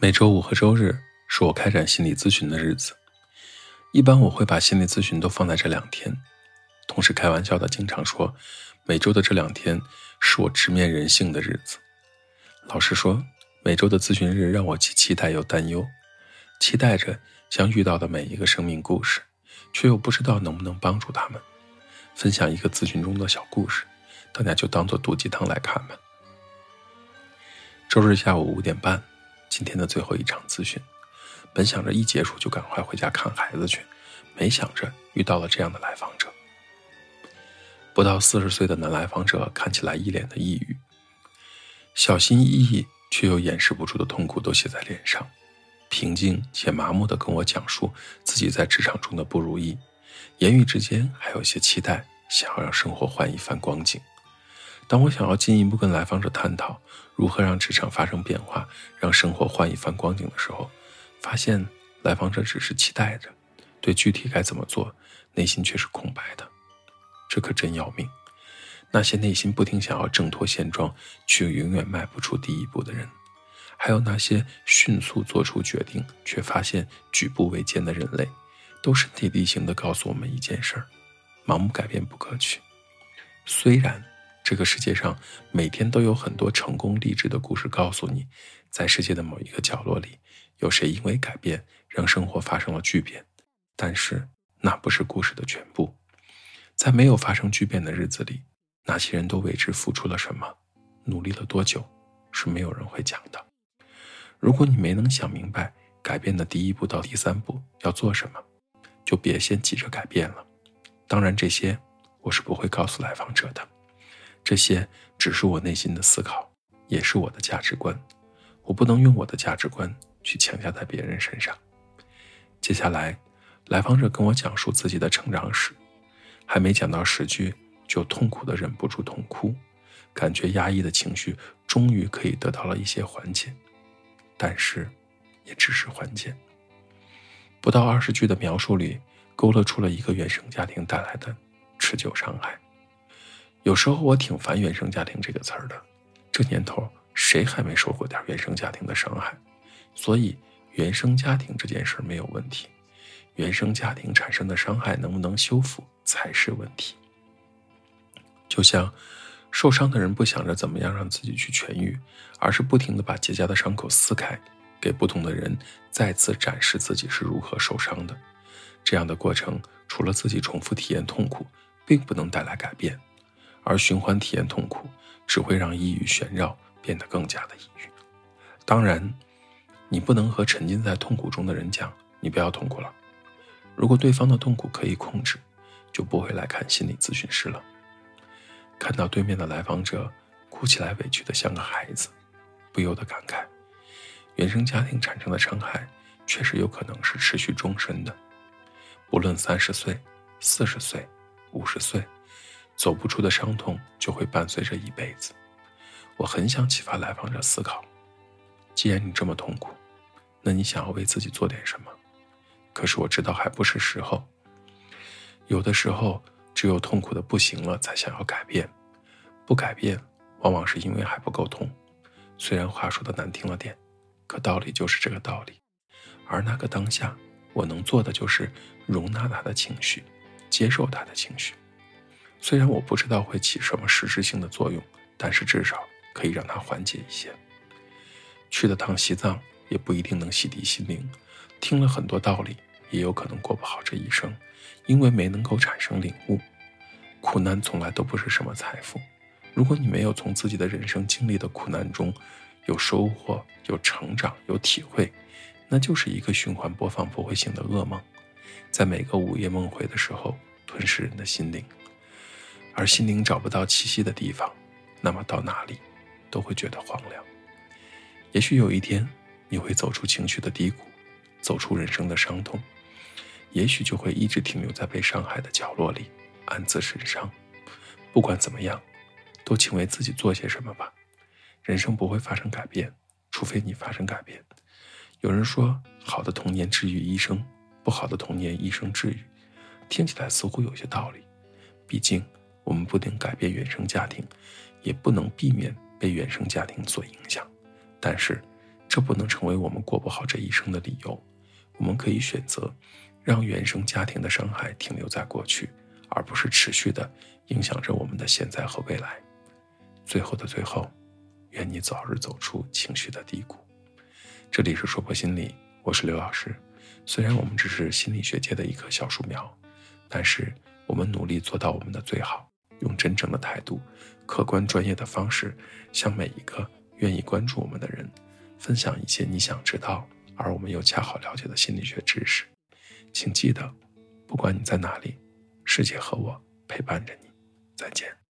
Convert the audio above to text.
每周五和周日是我开展心理咨询的日子，一般我会把心理咨询都放在这两天，同时开玩笑的经常说，每周的这两天是我直面人性的日子。老实说，每周的咨询日让我既期待又担忧，期待着将遇到的每一个生命故事，却又不知道能不能帮助他们。分享一个咨询中的小故事，大家就当做毒鸡汤来看吧。周日下午五点半。今天的最后一场咨询，本想着一结束就赶快回家看孩子去，没想着遇到了这样的来访者。不到四十岁的男来访者看起来一脸的抑郁，小心翼翼却又掩饰不住的痛苦都写在脸上，平静且麻木地跟我讲述自己在职场中的不如意，言语之间还有些期待，想要让生活换一番光景。当我想要进一步跟来访者探讨如何让职场发生变化，让生活换一番光景的时候，发现来访者只是期待着，对具体该怎么做，内心却是空白的。这可真要命！那些内心不停想要挣脱现状，却永远迈不出第一步的人，还有那些迅速做出决定却发现举步维艰的人类，都身体力行地告诉我们一件事儿：盲目改变不可取。虽然。这个世界上每天都有很多成功励志的故事，告诉你，在世界的某一个角落里，有谁因为改变让生活发生了巨变。但是那不是故事的全部。在没有发生巨变的日子里，那些人都为之付出了什么，努力了多久，是没有人会讲的。如果你没能想明白改变的第一步到第三步要做什么，就别先急着改变了。当然，这些我是不会告诉来访者的。这些只是我内心的思考，也是我的价值观。我不能用我的价值观去强加在别人身上。接下来，来访者跟我讲述自己的成长史，还没讲到十句，就痛苦的忍不住痛哭，感觉压抑的情绪终于可以得到了一些缓解，但是，也只是缓解。不到二十句的描述里，勾勒出了一个原生家庭带来的持久伤害。有时候我挺烦“原生家庭”这个词儿的，这年头谁还没受过点原生家庭的伤害？所以原生家庭这件事没有问题，原生家庭产生的伤害能不能修复才是问题。就像受伤的人不想着怎么样让自己去痊愈，而是不停的把结痂的伤口撕开，给不同的人再次展示自己是如何受伤的。这样的过程除了自己重复体验痛苦，并不能带来改变。而循环体验痛苦，只会让抑郁旋绕，变得更加的抑郁。当然，你不能和沉浸在痛苦中的人讲“你不要痛苦了”。如果对方的痛苦可以控制，就不会来看心理咨询师了。看到对面的来访者哭起来委屈的像个孩子，不由得感慨：原生家庭产生的伤害，确实有可能是持续终身的。不论三十岁、四十岁、五十岁。走不出的伤痛就会伴随着一辈子。我很想启发来访者思考：既然你这么痛苦，那你想要为自己做点什么？可是我知道还不是时候。有的时候，只有痛苦的不行了，才想要改变。不改变，往往是因为还不够痛。虽然话说的难听了点，可道理就是这个道理。而那个当下，我能做的就是容纳他的情绪，接受他的情绪。虽然我不知道会起什么实质性的作用，但是至少可以让它缓解一些。去了趟西藏也不一定能洗涤心灵，听了很多道理也有可能过不好这一生，因为没能够产生领悟。苦难从来都不是什么财富，如果你没有从自己的人生经历的苦难中有收获、有成长、有体会，那就是一个循环播放不会醒的噩梦，在每个午夜梦回的时候吞噬人的心灵。而心灵找不到栖息的地方，那么到哪里都会觉得荒凉。也许有一天你会走出情绪的低谷，走出人生的伤痛，也许就会一直停留在被伤害的角落里，暗自神伤。不管怎么样，都请为自己做些什么吧。人生不会发生改变，除非你发生改变。有人说，好的童年治愈一生，不好的童年一生治愈，听起来似乎有些道理。毕竟。我们不能改变原生家庭，也不能避免被原生家庭所影响，但是，这不能成为我们过不好这一生的理由。我们可以选择，让原生家庭的伤害停留在过去，而不是持续的影响着我们的现在和未来。最后的最后，愿你早日走出情绪的低谷。这里是说破心理，我是刘老师。虽然我们只是心理学界的一棵小树苗，但是我们努力做到我们的最好，用真正的态度、客观专业的方式，向每一个愿意关注我们的人，分享一些你想知道。而我们又恰好了解的心理学知识，请记得，不管你在哪里，世界和我陪伴着你。再见。